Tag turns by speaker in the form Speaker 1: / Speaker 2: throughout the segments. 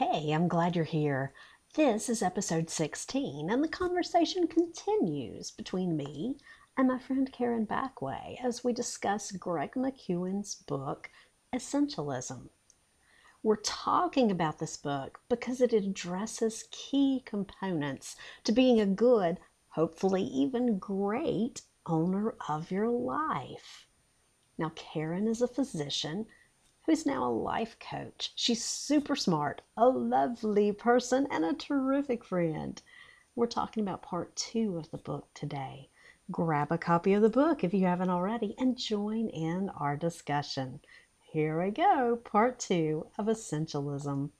Speaker 1: Hey, I'm glad you're here. This is episode 16, and the conversation continues between me and my friend Karen Backway as we discuss Greg McKeown's book, Essentialism. We're talking about this book because it addresses key components to being a good, hopefully even great, owner of your life. Now, Karen is a physician who's now a life coach. She's super smart, a lovely person, and a terrific friend. We're talking about part two of the book today. Grab a copy of the book if you haven't already and join in our discussion. Here we go, part two of Essentialism.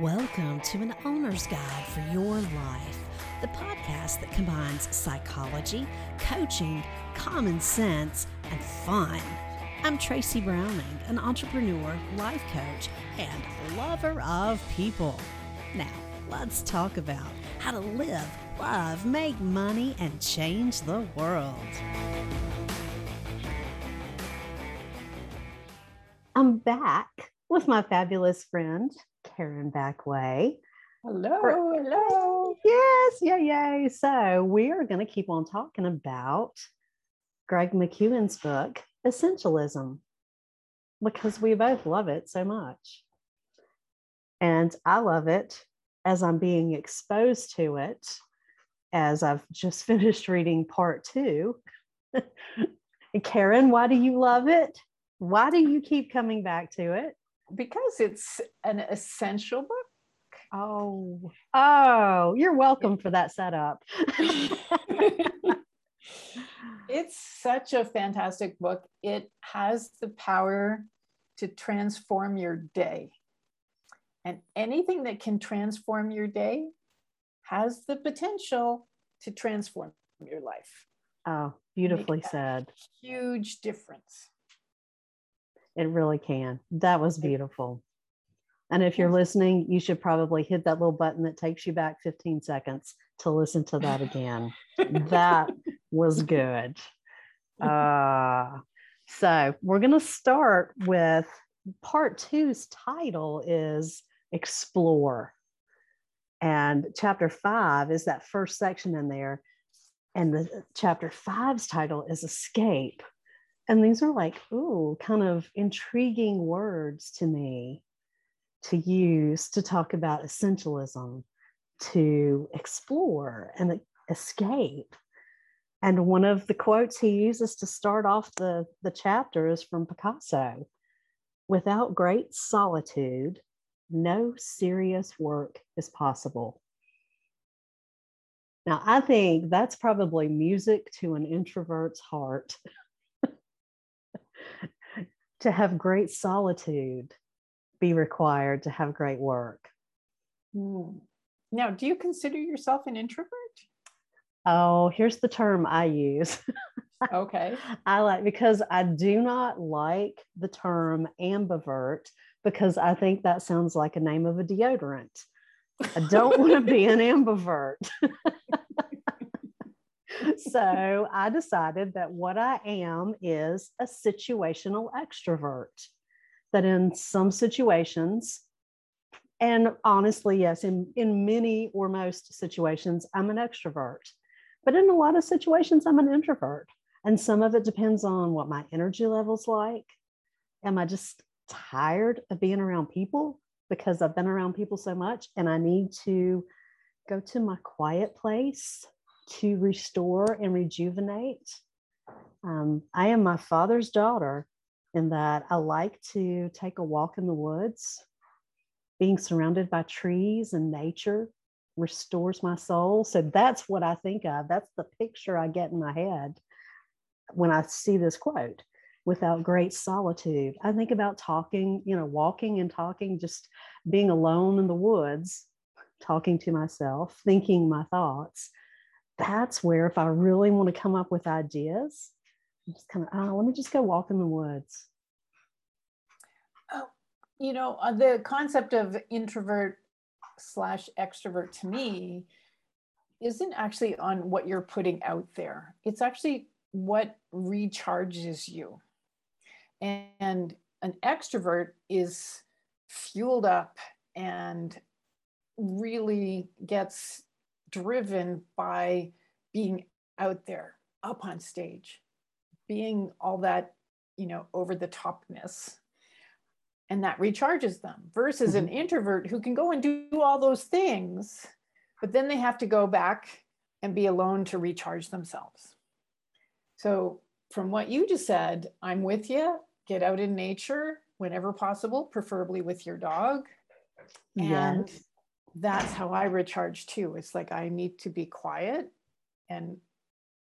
Speaker 1: Welcome to an owner's guide for your life, the podcast that combines psychology, coaching, common sense, and fun. I'm Tracy Browning, an entrepreneur, life coach, and lover of people. Now, let's talk about how to live, love, make money, and change the world. I'm back with my fabulous friend, Karen Backway.
Speaker 2: Hello, hello.
Speaker 1: Yes, yay, yay. So, we are going to keep on talking about Greg McKeown's book, Essentialism, because we both love it so much. And I love it as I'm being exposed to it, as I've just finished reading part two. Karen, why do you love it? Why do you keep coming back to it?
Speaker 2: Because it's an essential book.
Speaker 1: Oh, oh, you're welcome for that setup.
Speaker 2: it's such a fantastic book. It has the power to transform your day. And anything that can transform your day has the potential to transform your life.
Speaker 1: Oh, beautifully said.
Speaker 2: Huge difference.
Speaker 1: It really can. That was beautiful. And if you're listening, you should probably hit that little button that takes you back 15 seconds to listen to that again. that was good. Uh, so we're going to start with part two's title is Explore. And chapter five is that first section in there. And the chapter five's title is Escape. And these are like, ooh, kind of intriguing words to me to use to talk about essentialism, to explore and escape. And one of the quotes he uses to start off the, the chapter is from Picasso Without great solitude, no serious work is possible. Now, I think that's probably music to an introvert's heart to have great solitude be required to have great work.
Speaker 2: Hmm. Now, do you consider yourself an introvert?
Speaker 1: Oh, here's the term I use.
Speaker 2: Okay.
Speaker 1: I like because I do not like the term ambivert because I think that sounds like a name of a deodorant. I don't want to be an ambivert. so I decided that what I am is a situational extrovert that in some situations, and honestly, yes, in, in many or most situations, I'm an extrovert. But in a lot of situations, I'm an introvert. And some of it depends on what my energy level's like. Am I just tired of being around people because I've been around people so much and I need to go to my quiet place to restore and rejuvenate? Um, I am my father's daughter in that I like to take a walk in the woods. Being surrounded by trees and nature restores my soul. So that's what I think of. That's the picture I get in my head when I see this quote without great solitude. I think about talking, you know, walking and talking, just being alone in the woods, talking to myself, thinking my thoughts. That's where, if I really want to come up with ideas, just kind of, oh, let me just go walk in the woods.
Speaker 2: Oh, you know, uh, the concept of introvert slash extrovert to me isn't actually on what you're putting out there. It's actually what recharges you. And an extrovert is fueled up and really gets driven by being out there up on stage being all that you know over the topness. And that recharges them versus mm-hmm. an introvert who can go and do all those things but then they have to go back and be alone to recharge themselves. So from what you just said i'm with you get out in nature whenever possible preferably with your dog. And yes. that's how i recharge too. It's like i need to be quiet and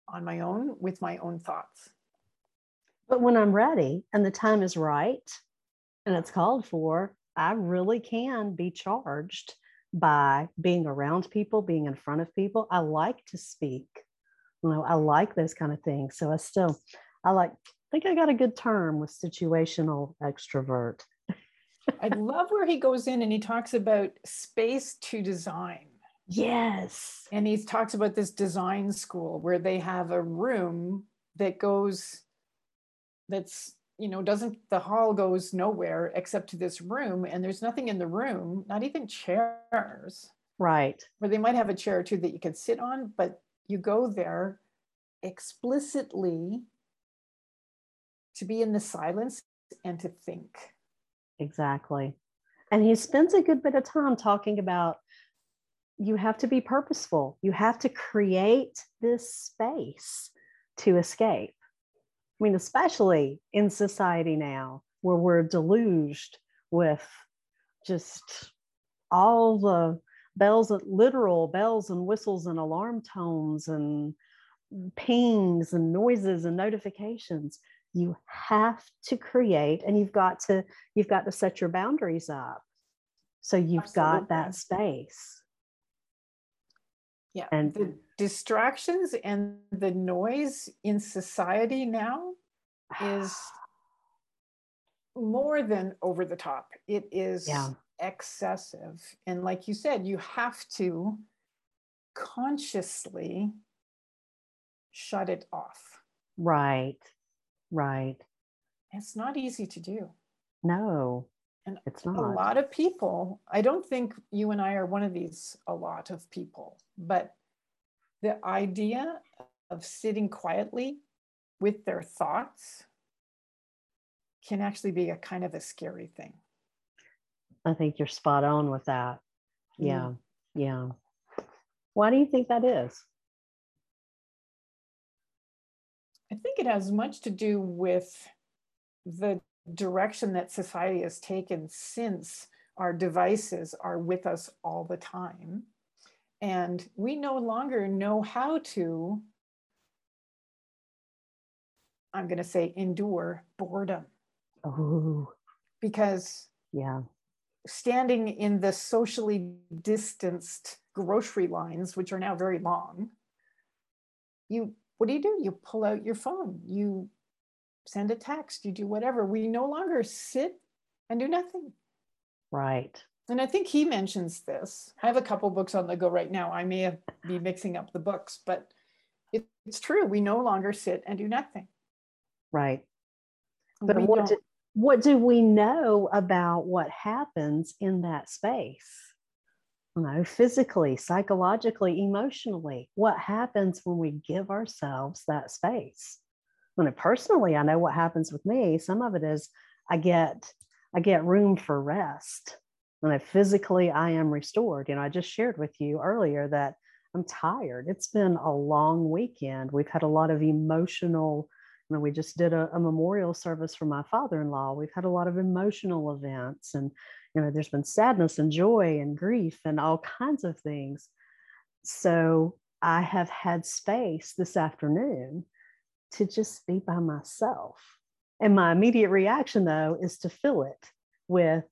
Speaker 2: on my own with my own thoughts
Speaker 1: but when I'm ready and the time is right and it's called for, I really can be charged by being around people, being in front of people. I like to speak. You know, I like those kind of things. So I still, I like, I think I got a good term with situational extrovert.
Speaker 2: I love where he goes in and he talks about space to design.
Speaker 1: Yes.
Speaker 2: And he talks about this design school where they have a room that goes that's you know doesn't the hall goes nowhere except to this room and there's nothing in the room not even chairs.
Speaker 1: Right.
Speaker 2: Where they might have a chair or two that you can sit on but you go there explicitly to be in the silence and to think.
Speaker 1: Exactly. And he spends a good bit of time talking about you have to be purposeful. You have to create this space to escape I mean, especially in society now where we're deluged with just all the bells, literal bells and whistles and alarm tones and pings and noises and notifications. You have to create and you've got to you've got to set your boundaries up. So you've Absolutely. got that space.
Speaker 2: Yeah. And distractions and the noise in society now is more than over the top. It is yeah. excessive. And like you said, you have to consciously shut it off.
Speaker 1: Right. Right.
Speaker 2: It's not easy to do.
Speaker 1: No.
Speaker 2: And it's not. A lot of people, I don't think you and I are one of these, a lot of people, but the idea of sitting quietly with their thoughts can actually be a kind of a scary thing.
Speaker 1: I think you're spot on with that. Yeah. Mm. Yeah. Why do you think that is?
Speaker 2: I think it has much to do with the direction that society has taken since our devices are with us all the time. And we no longer know how to, I'm going to say, endure boredom.
Speaker 1: Oh.
Speaker 2: Because
Speaker 1: yeah.
Speaker 2: Standing in the socially distanced grocery lines, which are now very long, you what do you do? You pull out your phone, you send a text, you do whatever. We no longer sit and do nothing.
Speaker 1: Right.
Speaker 2: And I think he mentions this. I have a couple books on the go right now. I may have, be mixing up the books, but it, it's true. We no longer sit and do nothing.
Speaker 1: Right. But we what, do, what do we know about what happens in that space? You know, physically, psychologically, emotionally, what happens when we give ourselves that space? When it, personally, I know what happens with me. Some of it is I get I get room for rest. When I physically I am restored. You know, I just shared with you earlier that I'm tired. It's been a long weekend. We've had a lot of emotional you know, we just did a, a memorial service for my father-in-law. We've had a lot of emotional events and, you know, there's been sadness and joy and grief and all kinds of things. So I have had space this afternoon to just be by myself. And my immediate reaction, though, is to fill it with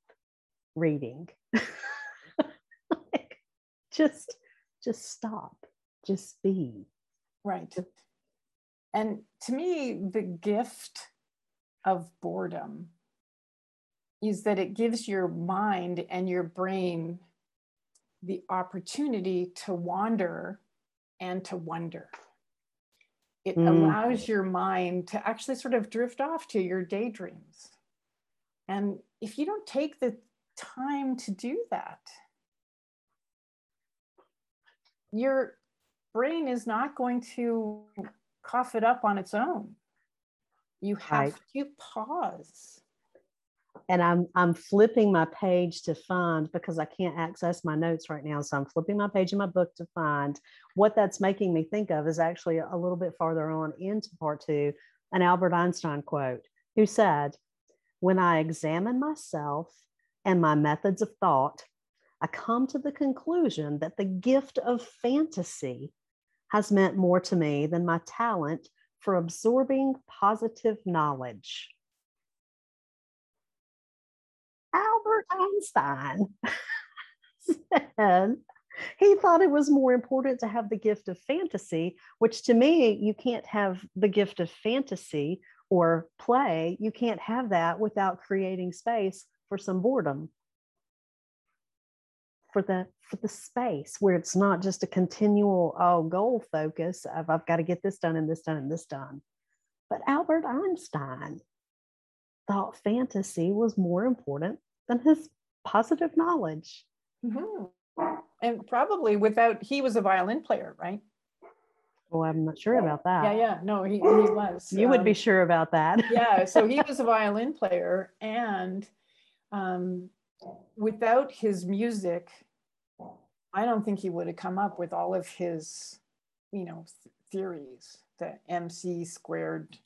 Speaker 1: reading. like, just, just stop, just be.
Speaker 2: Right. And to me, the gift of boredom is that it gives your mind and your brain the opportunity to wander and to wonder. It mm. allows your mind to actually sort of drift off to your daydreams. And if you don't take the time to do that, your brain is not going to cough it up on its own. You have right. to pause.
Speaker 1: And I'm I'm flipping my page to find because I can't access my notes right now. So I'm flipping my page in my book to find what that's making me think of is actually a little bit farther on into part two, an Albert Einstein quote, who said, When I examine myself and my methods of thought, I come to the conclusion that the gift of fantasy has meant more to me than my talent for absorbing positive knowledge. Albert Einstein said he thought it was more important to have the gift of fantasy, which to me, you can't have the gift of fantasy or play. You can't have that without creating space for some boredom for the for the space where it's not just a continual oh goal focus of I've got to get this done and this done and this done. But Albert Einstein thought fantasy was more important than his positive knowledge.
Speaker 2: Mm-hmm. And probably without he was a violin player, right?
Speaker 1: Oh, I'm not sure about that.
Speaker 2: Yeah, yeah. No, he, he was.
Speaker 1: You um, would be um, sure about that.
Speaker 2: yeah. So he was a violin player and um, without his music, I don't think he would have come up with all of his, you know, th- theories. The MC squared,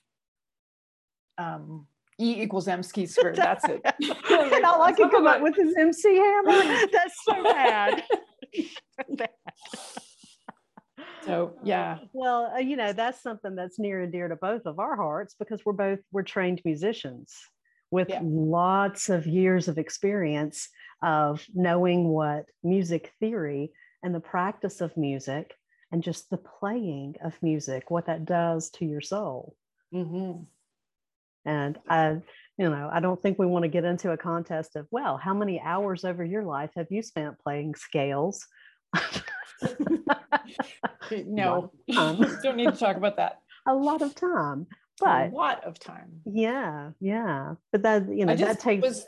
Speaker 2: um, E equals MC squared. That's it.
Speaker 1: and all I can come up with is MC hammer. That's so bad.
Speaker 2: so yeah
Speaker 1: well uh, you know that's something that's near and dear to both of our hearts because we're both we're trained musicians with yeah. lots of years of experience of knowing what music theory and the practice of music and just the playing of music, what that does to your soul. Mm-hmm. And I, you know, I don't think we want to get into a contest of, well, how many hours over your life have you spent playing scales?
Speaker 2: no, don't need to talk about that.
Speaker 1: A lot of time but
Speaker 2: a lot of time.
Speaker 1: Yeah, yeah. But that you know that takes.
Speaker 2: Was,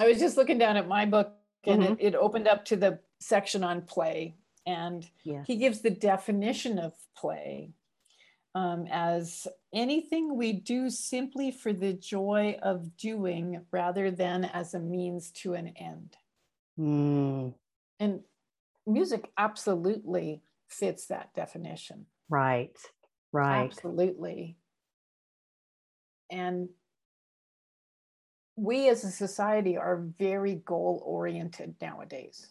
Speaker 2: I was just looking down at my book, and mm-hmm. it, it opened up to the section on play, and yes. he gives the definition of play um, as anything we do simply for the joy of doing rather than as a means to an end. Mm. And music absolutely fits that definition.
Speaker 1: Right, right.
Speaker 2: Absolutely and we as a society are very goal oriented nowadays.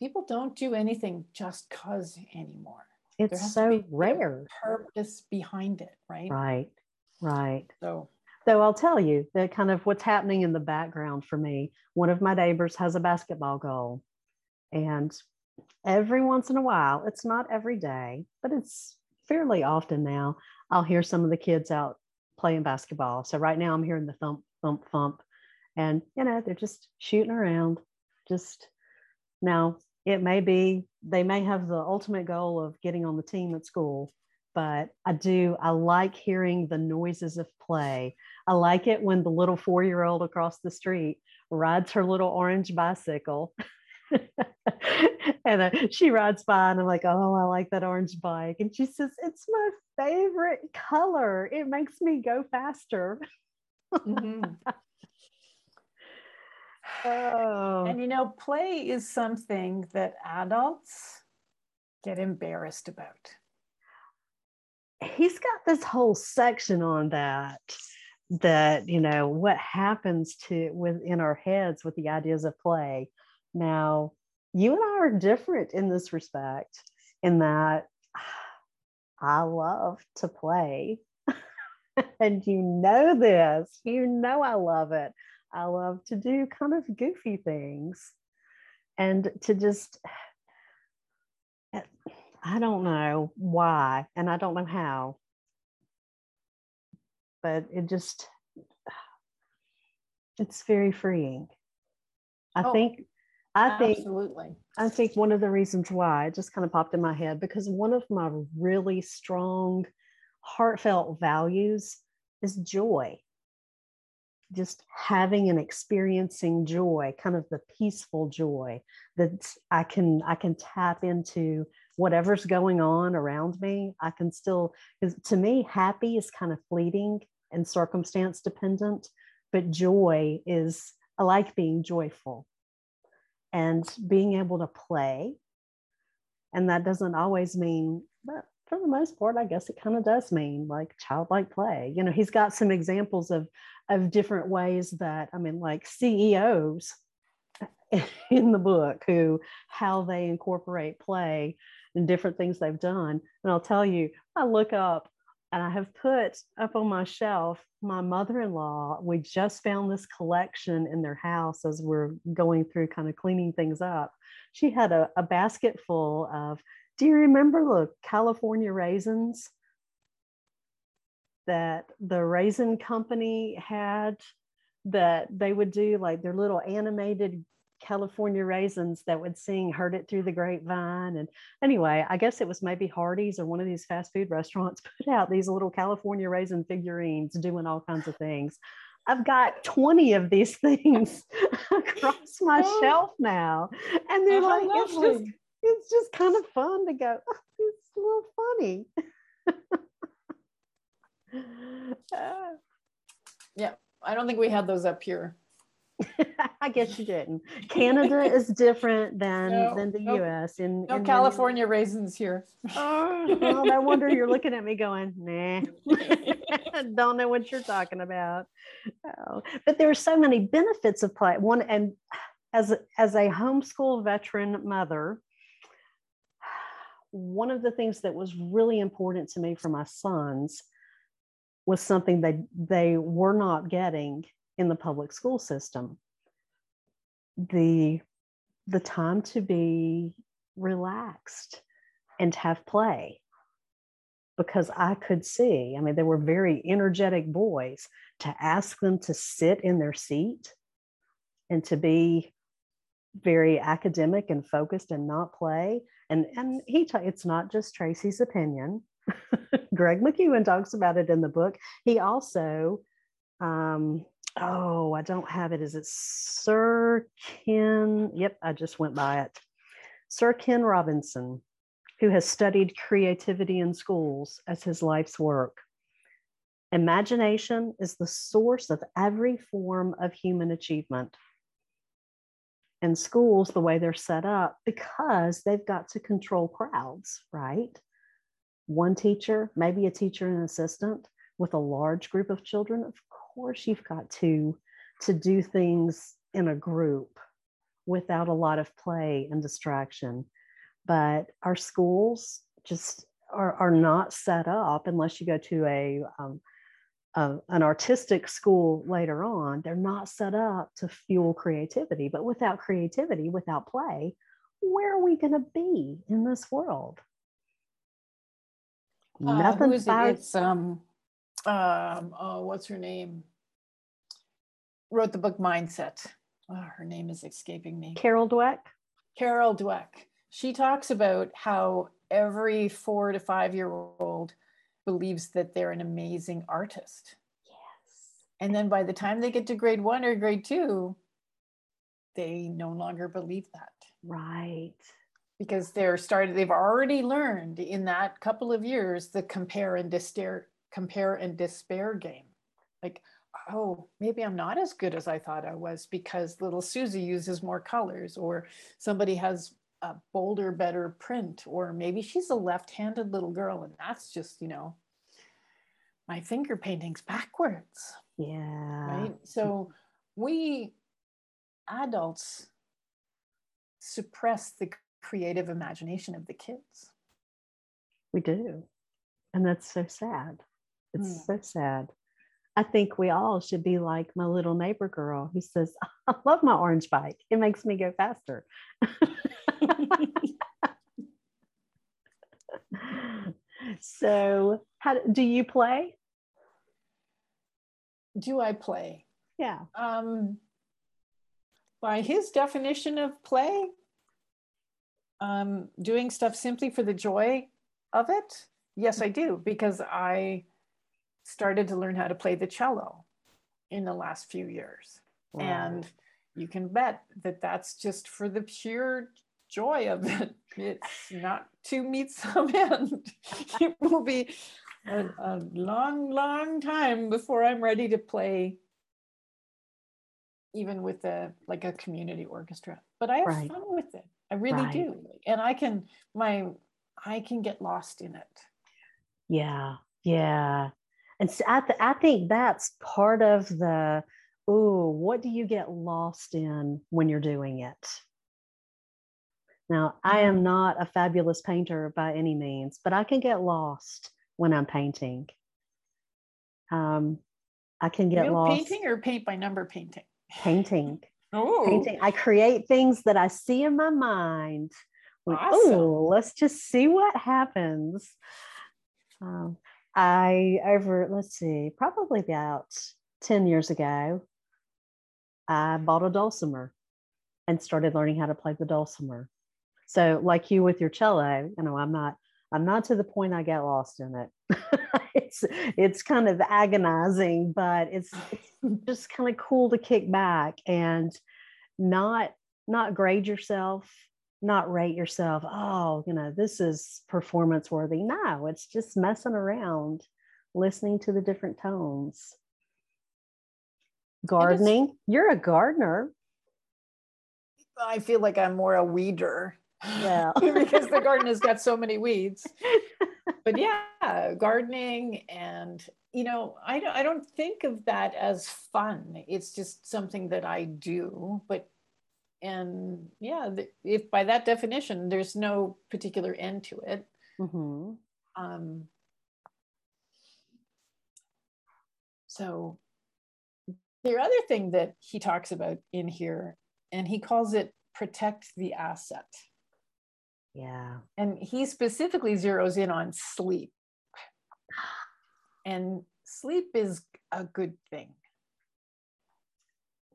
Speaker 2: People don't do anything just cause anymore.
Speaker 1: It's so rare.
Speaker 2: Purpose behind it, right?
Speaker 1: Right, right.
Speaker 2: So,
Speaker 1: so I'll tell you that kind of what's happening in the background for me. One of my neighbors has a basketball goal, and every once in a while, it's not every day, but it's fairly often now. I'll hear some of the kids out playing basketball. So right now I'm hearing the thump, thump, thump. And, you know, they're just shooting around. Just now, it may be, they may have the ultimate goal of getting on the team at school, but I do, I like hearing the noises of play. I like it when the little four year old across the street rides her little orange bicycle. and uh, she rides by and I'm like, oh, I like that orange bike. And she says, it's my favorite color. It makes me go faster. mm-hmm.
Speaker 2: oh. And you know, play is something that adults get embarrassed about.
Speaker 1: He's got this whole section on that that you know what happens to within our heads with the ideas of play now you and i are different in this respect in that I love to play. and you know this, you know I love it. I love to do kind of goofy things and to just, eh, I don't know why, and I don't know how, but it just, it's very freeing. I oh. think I think
Speaker 2: absolutely.
Speaker 1: I think one of the reasons why it just kind of popped in my head because one of my really strong, heartfelt values is joy. just having and experiencing joy kind of the peaceful joy that i can i can tap into whatever's going on around me i can still because to me happy is kind of fleeting and circumstance dependent but joy is i like being joyful and being able to play. And that doesn't always mean but for the most part i guess it kind of does mean like childlike play. You know he's got some examples of of different ways that i mean like ceos in the book who how they incorporate play and different things they've done. And i'll tell you i look up and i have put up on my shelf my mother-in-law we just found this collection in their house as we're going through kind of cleaning things up. She had a, a basket full of do you remember the california raisins? That the raisin company had that they would do like their little animated California raisins that would sing Heard It Through the Grapevine. And anyway, I guess it was maybe Hardee's or one of these fast food restaurants put out these little California raisin figurines doing all kinds of things. I've got 20 of these things across my oh. shelf now. And they're oh, like, it's just, it's just kind of fun to go, oh, it's a little funny.
Speaker 2: yeah, I don't think we had those up here.
Speaker 1: I guess you didn't. Canada is different than no, than the. U.S. In,
Speaker 2: no in California raisins here.
Speaker 1: Oh, well, no wonder you're looking at me going, nah. Don't know what you're talking about. Oh. But there are so many benefits of play. One and as as a homeschool veteran mother, one of the things that was really important to me for my sons was something they they were not getting in the public school system the the time to be relaxed and have play because I could see, I mean, they were very energetic boys to ask them to sit in their seat and to be very academic and focused and not play. And, and he, ta- it's not just Tracy's opinion. Greg McKeown talks about it in the book. He also um, oh, I don't have it. Is it Sir Ken? Yep, I just went by it. Sir Ken Robinson, who has studied creativity in schools as his life's work. Imagination is the source of every form of human achievement. And schools, the way they're set up, because they've got to control crowds, right? One teacher, maybe a teacher and assistant with a large group of children. Of course you've got to to do things in a group without a lot of play and distraction. But our schools just are, are not set up unless you go to a, um, a, an artistic school later on they're not set up to fuel creativity. But without creativity without play where are we going to be in this world?
Speaker 2: Uh, nothing it? it's um um, oh, what's her name? Wrote the book Mindset. Oh, her name is escaping me.
Speaker 1: Carol Dweck.
Speaker 2: Carol Dweck. She talks about how every four to five year old believes that they're an amazing artist. Yes. And then by the time they get to grade one or grade two, they no longer believe that.
Speaker 1: Right.
Speaker 2: Because they're started, they've already learned in that couple of years the compare and despair compare and despair game. Like, oh, maybe I'm not as good as I thought I was because little Susie uses more colors, or somebody has a bolder, better print, or maybe she's a left handed little girl and that's just, you know, my finger painting's backwards.
Speaker 1: Yeah.
Speaker 2: Right. So we adults suppress the creative imagination of the kids.
Speaker 1: We do. And that's so sad. It's mm. so sad. I think we all should be like my little neighbor girl who says, I love my orange bike. It makes me go faster. so, how do you play?
Speaker 2: Do I play?
Speaker 1: Yeah.
Speaker 2: Um, by his definition of play, um, doing stuff simply for the joy of it. Yes, I do, because I started to learn how to play the cello in the last few years. Right. And you can bet that that's just for the pure joy of it. It's not to meet some end. It will be a, a long, long time before I'm ready to play even with a like a community orchestra but i have right. fun with it i really right. do and i can my i can get lost in it
Speaker 1: yeah yeah and so I, th- I think that's part of the oh what do you get lost in when you're doing it now i am mm-hmm. not a fabulous painter by any means but i can get lost when i'm painting um, i can get Real lost
Speaker 2: painting or paint by number painting
Speaker 1: painting. Oh. Painting. I create things that I see in my mind. awesome. Oh, let's just see what happens. Um, I over let's see, probably about 10 years ago, I bought a dulcimer and started learning how to play the dulcimer. So, like you with your cello, you know, I'm not I'm not to the point I get lost in it. it's it's kind of agonizing, but it's, it's just kind of cool to kick back and not not grade yourself, not rate yourself. Oh, you know, this is performance worthy. No, it's just messing around, listening to the different tones. Gardening. You're a gardener.
Speaker 2: I feel like I'm more a weeder
Speaker 1: yeah
Speaker 2: because the garden has got so many weeds but yeah gardening and you know I don't, I don't think of that as fun it's just something that i do but and yeah if by that definition there's no particular end to it mm-hmm. um, so the other thing that he talks about in here and he calls it protect the asset
Speaker 1: yeah.
Speaker 2: And he specifically zeroes in on sleep. And sleep is a good thing.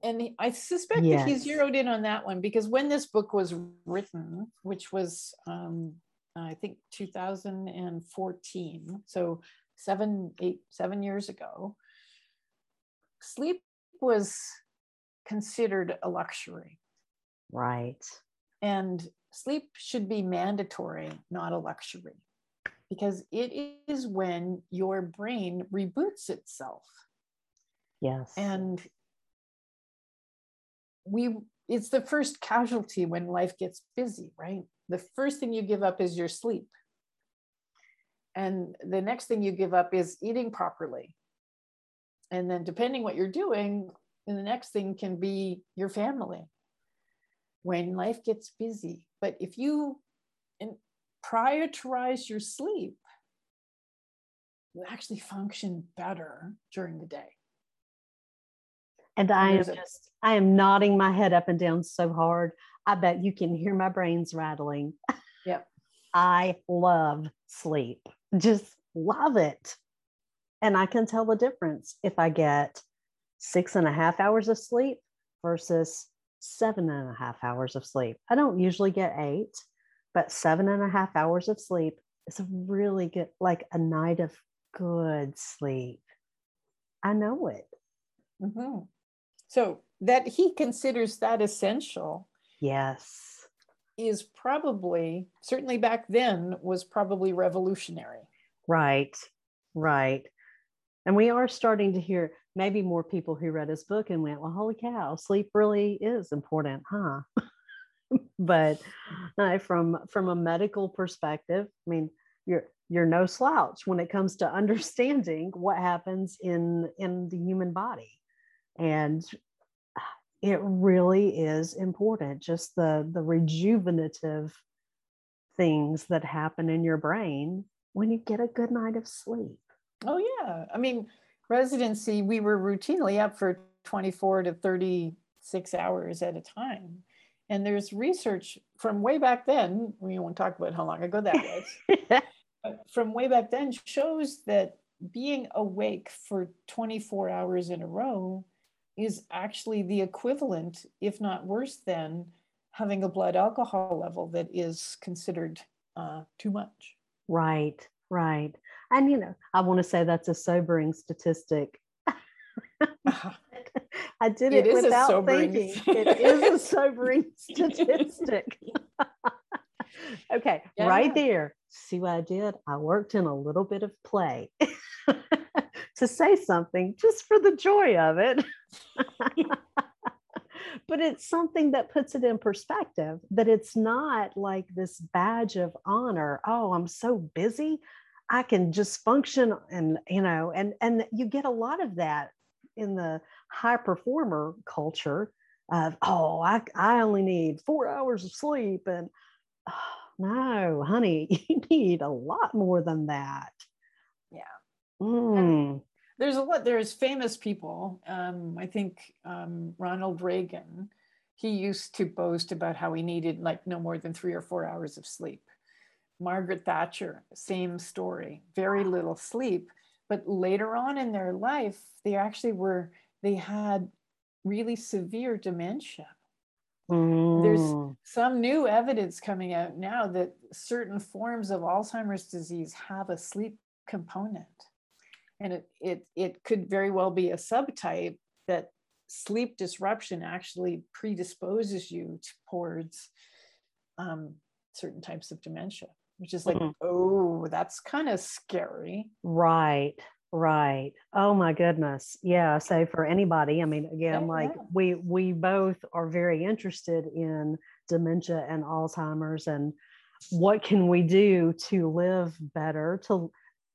Speaker 2: And I suspect yes. that he zeroed in on that one because when this book was written, which was, um, I think, 2014, so seven, eight, seven years ago, sleep was considered a luxury.
Speaker 1: Right.
Speaker 2: And sleep should be mandatory, not a luxury, because it is when your brain reboots itself.
Speaker 1: Yes.
Speaker 2: And we it's the first casualty when life gets busy, right? The first thing you give up is your sleep. And the next thing you give up is eating properly. And then depending what you're doing, the next thing can be your family when life gets busy. But if you prioritize your sleep, you actually function better during the day.
Speaker 1: And I am just, I am nodding my head up and down so hard. I bet you can hear my brains rattling.
Speaker 2: Yep.
Speaker 1: I love sleep, just love it. And I can tell the difference if I get six and a half hours of sleep versus seven and a half hours of sleep. I don't usually get eight, but seven and a half hours of sleep is a really good, like a night of good sleep. I know it.
Speaker 2: Mm-hmm. So that he considers that essential.
Speaker 1: Yes.
Speaker 2: Is probably, certainly back then, was probably revolutionary.
Speaker 1: Right, right. And we are starting to hear maybe more people who read his book and went, well, holy cow, sleep really is important, huh? but uh, from from a medical perspective, I mean, you're you're no slouch when it comes to understanding what happens in in the human body, and it really is important. Just the the rejuvenative things that happen in your brain when you get a good night of sleep.
Speaker 2: Oh yeah. I mean, residency, we were routinely up for 24 to 36 hours at a time. And there's research from way back then, we won't talk about how long ago that was, from way back then shows that being awake for 24 hours in a row is actually the equivalent, if not worse than, having a blood alcohol level that is considered uh, too much.
Speaker 1: Right, right. And, you know, I want to say that's a sobering statistic. I did it, it without thinking. it is a sobering statistic. okay, yeah. right there. See what I did? I worked in a little bit of play to say something just for the joy of it. but it's something that puts it in perspective that it's not like this badge of honor. Oh, I'm so busy. I can just function and you know and and you get a lot of that in the high performer culture of oh I, I only need four hours of sleep and oh, no honey you need a lot more than that
Speaker 2: yeah mm. There's a lot there's famous people um, i think um, ronald reagan he used to boast about how he needed like no more than three or four hours of sleep margaret thatcher same story very little sleep but later on in their life they actually were they had really severe dementia. Mm. There's some new evidence coming out now that certain forms of Alzheimer's disease have a sleep component. And it, it, it could very well be a subtype that sleep disruption actually predisposes you towards um, certain types of dementia, which is like, mm. oh, that's kind of scary.
Speaker 1: Right. Right. Oh my goodness. Yeah. So for anybody, I mean, again, like we we both are very interested in dementia and Alzheimer's and what can we do to live better, to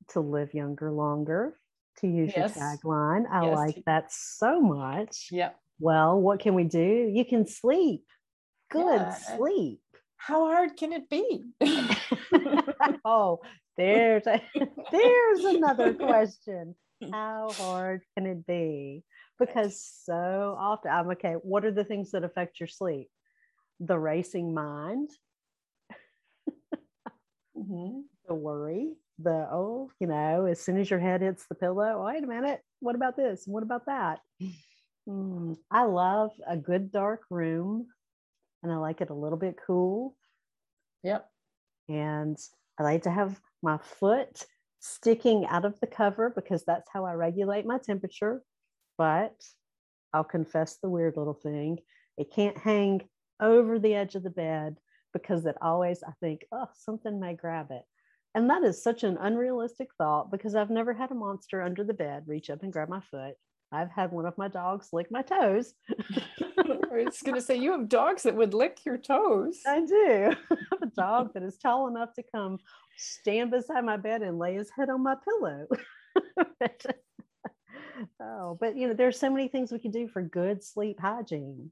Speaker 1: to live younger longer, to use yes. your tagline. I yes. like that so much.
Speaker 2: Yeah.
Speaker 1: Well, what can we do? You can sleep. Good yeah. sleep.
Speaker 2: How hard can it be?
Speaker 1: oh, there's a, there's another question. How hard can it be? Because so often I'm okay. What are the things that affect your sleep? The racing mind, mm-hmm. the worry, the oh, you know, as soon as your head hits the pillow, wait a minute, what about this? What about that? Mm, I love a good dark room and I like it a little bit cool.
Speaker 2: Yep.
Speaker 1: And I like to have my foot sticking out of the cover because that's how I regulate my temperature. But I'll confess the weird little thing. It can't hang over the edge of the bed because it always, I think, oh, something may grab it. And that is such an unrealistic thought because I've never had a monster under the bed reach up and grab my foot. I've had one of my dogs lick my toes.
Speaker 2: I was going to say, you have dogs that would lick your toes.
Speaker 1: I do. I have a dog that is tall enough to come stand beside my bed and lay his head on my pillow. but, oh, but you know, there's so many things we can do for good sleep hygiene.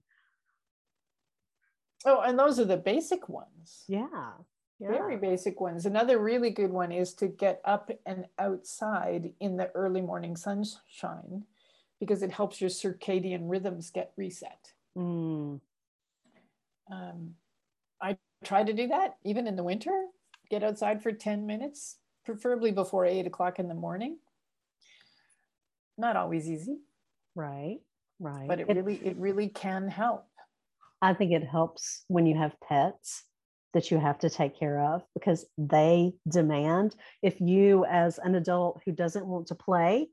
Speaker 2: Oh, and those are the basic ones.
Speaker 1: Yeah.
Speaker 2: Yeah. Very basic ones. Another really good one is to get up and outside in the early morning sunshine because it helps your circadian rhythms get reset. Mm. Um, I try to do that even in the winter get outside for 10 minutes, preferably before eight o'clock in the morning. Not always easy.
Speaker 1: Right, right.
Speaker 2: But it, it really, it really can help.
Speaker 1: I think it helps when you have pets that you have to take care of because they demand if you as an adult who doesn't want to play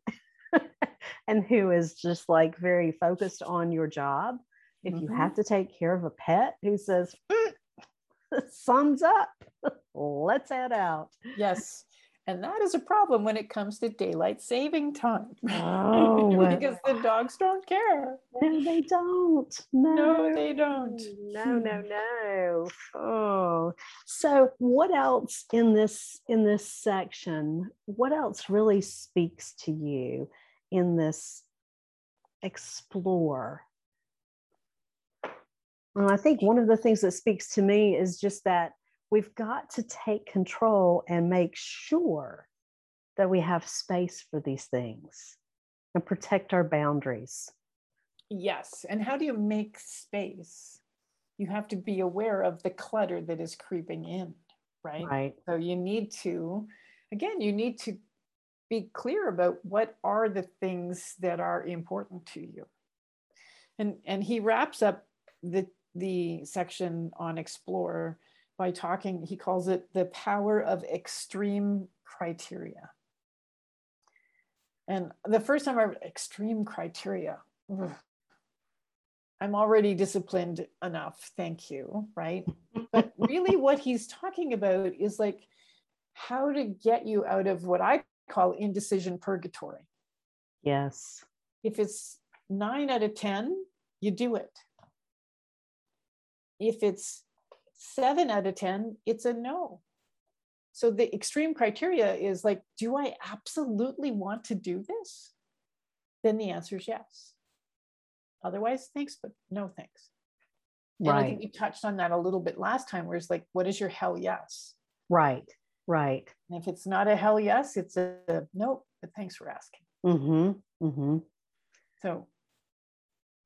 Speaker 1: and who is just like very focused on your job if mm-hmm. you have to take care of a pet who says mm, up let's head out.
Speaker 2: Yes. And that is a problem when it comes to daylight saving time. Oh, because the dogs don't care.
Speaker 1: No, they don't. No,
Speaker 2: no, they don't.
Speaker 1: No, no, no. Oh, so what else in this in this section? What else really speaks to you in this explore? Well, I think one of the things that speaks to me is just that we've got to take control and make sure that we have space for these things and protect our boundaries.
Speaker 2: Yes. And how do you make space? You have to be aware of the clutter that is creeping in, right?
Speaker 1: Right.
Speaker 2: So you need to, again, you need to be clear about what are the things that are important to you. And and he wraps up the the section on explore by talking, he calls it the power of extreme criteria. And the first time I read extreme criteria, ugh, I'm already disciplined enough, thank you, right? but really, what he's talking about is like how to get you out of what I call indecision purgatory.
Speaker 1: Yes.
Speaker 2: If it's nine out of 10, you do it. If it's seven out of 10, it's a no. So the extreme criteria is like, do I absolutely want to do this? Then the answer is yes. Otherwise, thanks, but no thanks. Right. And I think we touched on that a little bit last time, where it's like, what is your hell yes?
Speaker 1: Right, right.
Speaker 2: And if it's not a hell yes, it's a, a nope, but thanks for asking.
Speaker 1: Mm-hmm. Mm-hmm.
Speaker 2: So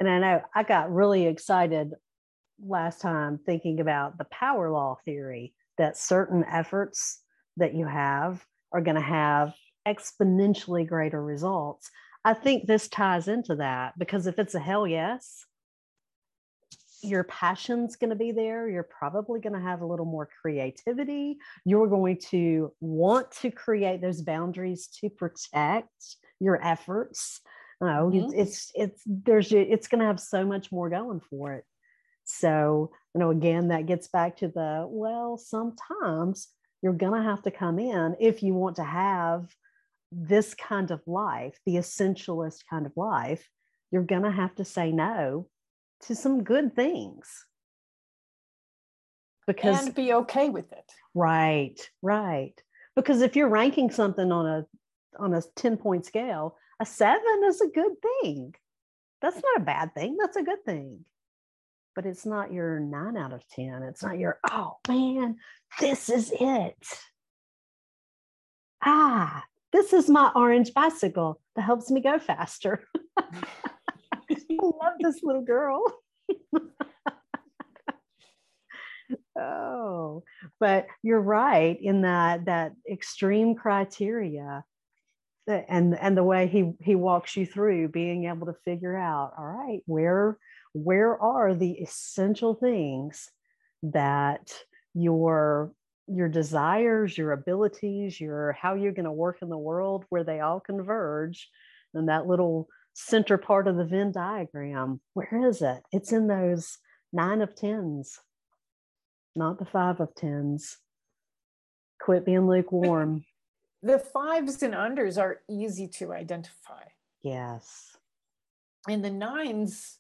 Speaker 1: and I know I got really excited last time thinking about the power law theory that certain efforts that you have are going to have exponentially greater results. I think this ties into that because if it's a hell yes, your passion's going to be there. You're probably going to have a little more creativity. You're going to want to create those boundaries to protect your efforts. Oh, mm-hmm. it's, it's it's there's it's going to have so much more going for it. So, you know, again, that gets back to the well, sometimes you're going to have to come in if you want to have this kind of life, the essentialist kind of life, you're going to have to say no to some good things.
Speaker 2: Because and be okay with it.
Speaker 1: Right, right. Because if you're ranking something on a on a 10 point scale, a seven is a good thing. That's not a bad thing. That's a good thing. But it's not your nine out of 10. It's not your, oh man, this is it. Ah, this is my orange bicycle that helps me go faster. I love this little girl. oh, but you're right in that that extreme criteria and and the way he he walks you through being able to figure out all right where where are the essential things that your your desires your abilities your how you're going to work in the world where they all converge and that little center part of the venn diagram where is it it's in those nine of tens not the five of tens quit being lukewarm
Speaker 2: the fives and unders are easy to identify.
Speaker 1: Yes.
Speaker 2: And the nines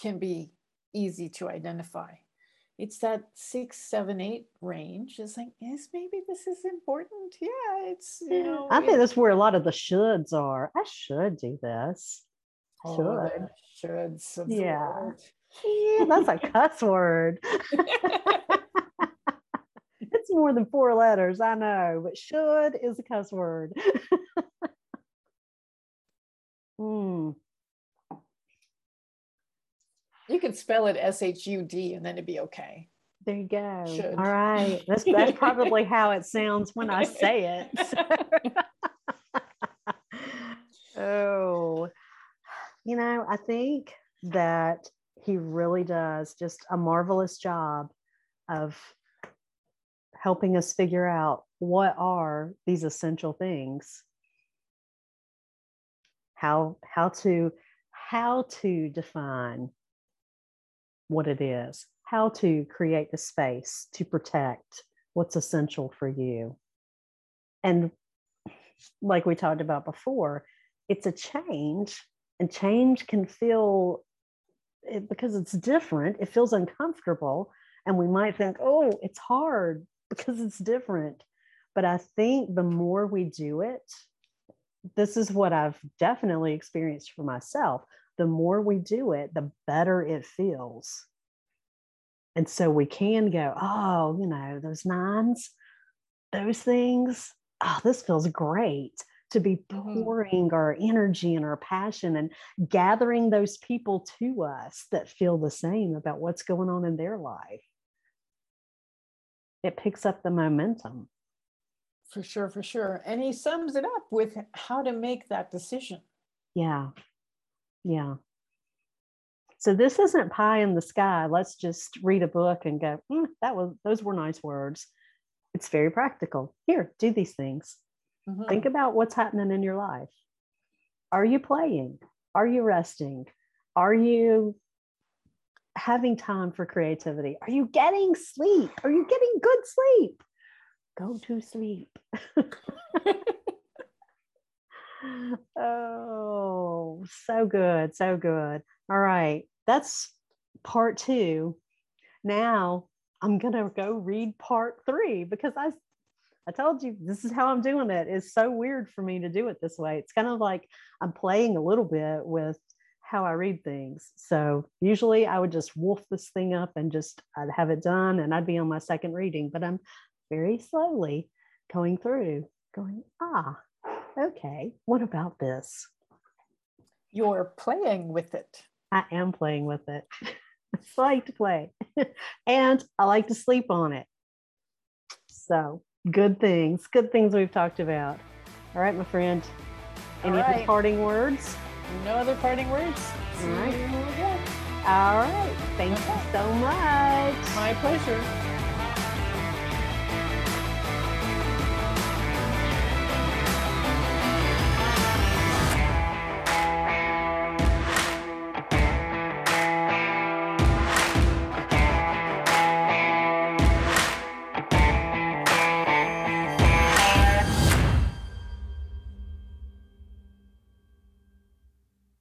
Speaker 2: can be easy to identify. It's that six, seven, eight range. It's like, yes, maybe this is important. Yeah, it's you know.
Speaker 1: I think that's where a lot of the shoulds are. I should do this.
Speaker 2: Oh, should.
Speaker 1: Yeah. yeah. That's a cuss word. it's more than four letters, I know, but should is a cuss word.
Speaker 2: mm. You could spell it S H U D and then it'd be okay.
Speaker 1: There you go. Should. All right. That's that's probably how it sounds when I say it. oh, you know, I think that he really does just a marvelous job of helping us figure out what are these essential things how how to how to define what it is how to create the space to protect what's essential for you and like we talked about before it's a change and change can feel it, because it's different it feels uncomfortable and we might think oh it's hard because it's different. But I think the more we do it, this is what I've definitely experienced for myself. The more we do it, the better it feels. And so we can go, oh, you know, those nines, those things, oh, this feels great to be mm-hmm. pouring mm-hmm. our energy and our passion and gathering those people to us that feel the same about what's going on in their life it picks up the momentum.
Speaker 2: For sure, for sure. And he sums it up with how to make that decision.
Speaker 1: Yeah. Yeah. So this isn't pie in the sky. Let's just read a book and go, mm, that was those were nice words. It's very practical. Here, do these things. Mm-hmm. Think about what's happening in your life. Are you playing? Are you resting? Are you having time for creativity? Are you getting sleep? Are you getting good sleep? Go to sleep. oh, so good. So good. All right. That's part two. Now I'm going to go read part three because I, I told you this is how I'm doing it. It's so weird for me to do it this way. It's kind of like I'm playing a little bit with how I read things. So usually I would just wolf this thing up and just I'd have it done and I'd be on my second reading, but I'm very slowly going through, going, ah, okay, what about this?
Speaker 2: You're playing with it.
Speaker 1: I am playing with it. I like to play and I like to sleep on it. So good things, good things we've talked about. All right, my friend. Any right. parting words?
Speaker 2: No other parting words.
Speaker 1: All right. All right. Thank okay. you so much.
Speaker 2: My pleasure.